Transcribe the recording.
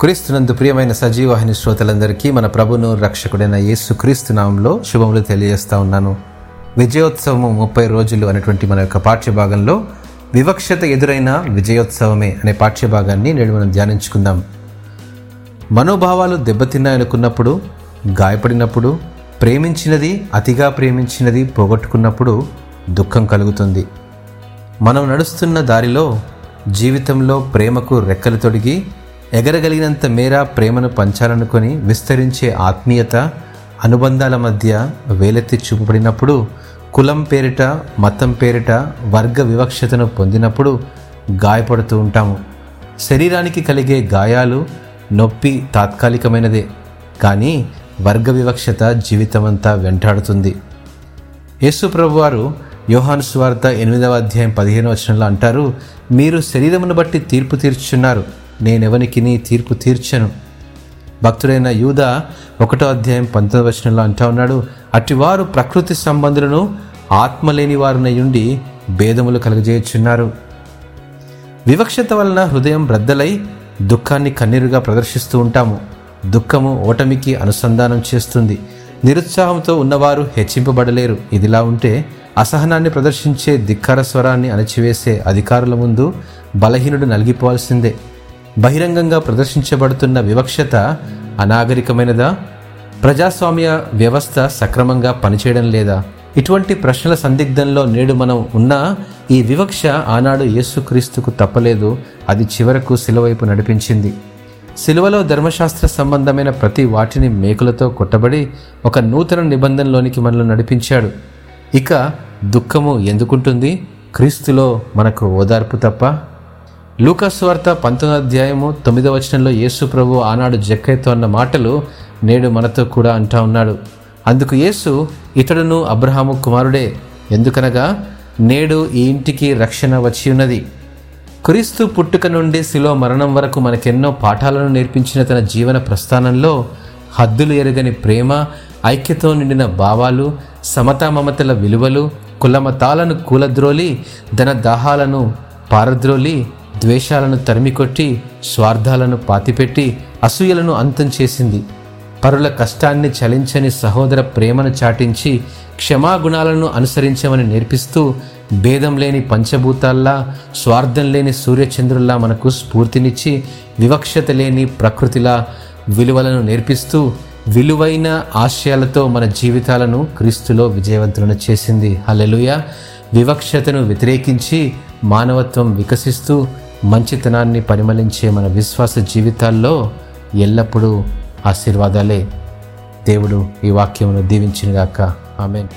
క్రీస్తునందు ప్రియమైన సజీవాహిని శ్రోతలందరికీ మన ప్రభును రక్షకుడైన యేసు క్రీస్తు నామంలో శుభములు తెలియజేస్తా ఉన్నాను. విజయోత్సవము ముప్పై రోజులు అనేటువంటి మన యొక్క పాఠ్యభాగంలో వివక్షత ఎదురైన విజయోత్సవమే అనే పాఠ్యభాగాన్ని నేడు మనం ధ్యానించుకుందాం. మనోభావాలు దెబ్బతిన్నాయనుకున్నప్పుడు గాయపడినప్పుడు ప్రేమించినది అతిగా ప్రేమించినది పోగొట్టుకున్నప్పుడు దుఃఖం కలుగుతుంది. మనం నడుస్తున్న దారిలో జీవితంలో ప్రేమకు రెక్కలు తొడిగి ఎగరగలిగినంత మేర ప్రేమను పంచాలనుకొని విస్తరించే ఆత్మీయత అనుబంధాల మధ్య వేలెత్తి చూపబడినప్పుడు కులం పేరిట మతం పేరిట వర్గ వివక్షతను పొందినప్పుడు గాయపడుతూ ఉంటాము. శరీరానికి కలిగే గాయాలు నొప్పి తాత్కాలికమైనదే కానీ వర్గ వివక్షత జీవితమంతా వెంటాడుతుంది. యేసు ప్రభువారు యోహాను స్వార్థ ఎనిమిదవ అధ్యాయం పదిహేను వచనంలో అంటారు మీరు శరీరమును బట్టి తీర్పు తీర్చున్నారు నేనెవనికి నీ తీర్పు తీర్చను. భక్తుడైన యూద ఒకటో అధ్యాయం పంతొమ్మిది వచనంలో అంటా ఉన్నాడు అటివారు ప్రకృతి సంబంధులను ఆత్మ లేని వారునయుండి భేదములు కలుగజేయుచున్నారు. వివక్షత వలన హృదయం రద్దలై దుఃఖాన్ని కన్నీరుగా ప్రదర్శిస్తూ ఉంటాము. దుఃఖము ఓటమికి అనుసంధానం చేస్తుంది. నిరుత్సాహంతో ఉన్నవారు హెచ్చింపబడలేరు. ఇదిలా ఉంటే అసహనాన్ని ప్రదర్శించే ధిక్కార స్వరాన్ని అణచివేసే అధికారుల ముందు బలహీనుడు నలిగిపోవాల్సిందే. బహిరంగంగా ప్రదర్శించబడుతున్న వివక్షత అనాగరికమైనదా? ప్రజాస్వామ్య వ్యవస్థ సక్రమంగా పనిచేయడం లేదా? ఇటువంటి ప్రశ్నల సందిగ్ధంలో నేడు మనం ఉన్న ఈ వివక్ష ఆనాడు యేసుక్రీస్తుకు తప్పలేదు. అది చివరకు సిలువైపు నడిపించింది. సిలువలో ధర్మశాస్త్ర సంబంధమైన ప్రతి వాటిని మేకులతో కొట్టబడి ఒక నూతన నిబంధనలోనికి మనల్ని నడిపించాడు. ఇక దుఃఖము ఎందుకుంటుంది? క్రీస్తులో మనకు ఓదార్పు తప్ప లూకస్వార్త పంతొమ్మిది అధ్యాయము తొమ్మిదవ వచనంలో యేసు ప్రభు ఆనాడు జక్కయ్యతో అన్న మాటలు నేడు మనతో కూడా అంటా ఉన్నాడు. అందుకు యేసు ఇతడును అబ్రహాము కుమారుడే ఎందుకనగా నేడు ఈ ఇంటికి రక్షణ వచ్చి ఉన్నది. క్రీస్తు పుట్టుక నుండి శిలో మరణం వరకు మనకెన్నో పాఠాలను నేర్పించిన తన జీవన ప్రస్థానంలో హద్దులు ఎరగని ప్రేమ ఐక్యతో నిండిన భావాలు సమతా మమతల విలువలు కులమతాలను కూలద్రోలి ధన దాహాలను పారద్రోలి ద్వేషాలను తరిమికొట్టి స్వార్థాలను పాతిపెట్టి అసూయలను అంతం చేసింది. పరుల కష్టాన్ని చలించని సహోదర ప్రేమను చాటించి క్షమాగుణాలను అనుసరించమని నేర్పిస్తూ భేదం లేని పంచభూతాల్లా స్వార్థం లేని సూర్యచంద్రుల్లా మనకు స్ఫూర్తినిచ్చి వివక్షత లేని ప్రకృతిలా విలువలను నేర్పిస్తూ విలువైన ఆశయాలతో మన జీవితాలను క్రీస్తులో విజయవంతులను చేసింది. హలెలుయ వివక్షతను వ్యతిరేకించి మానవత్వం వికసిస్తూ మంచితనాన్ని పరిమళించే మన విశ్వాస జీవితాల్లో ఎల్లప్పుడూ ఆశీర్వాదాలే. దేవుడు ఈ వాక్యమును దీవించినగాక. ఆమెన్.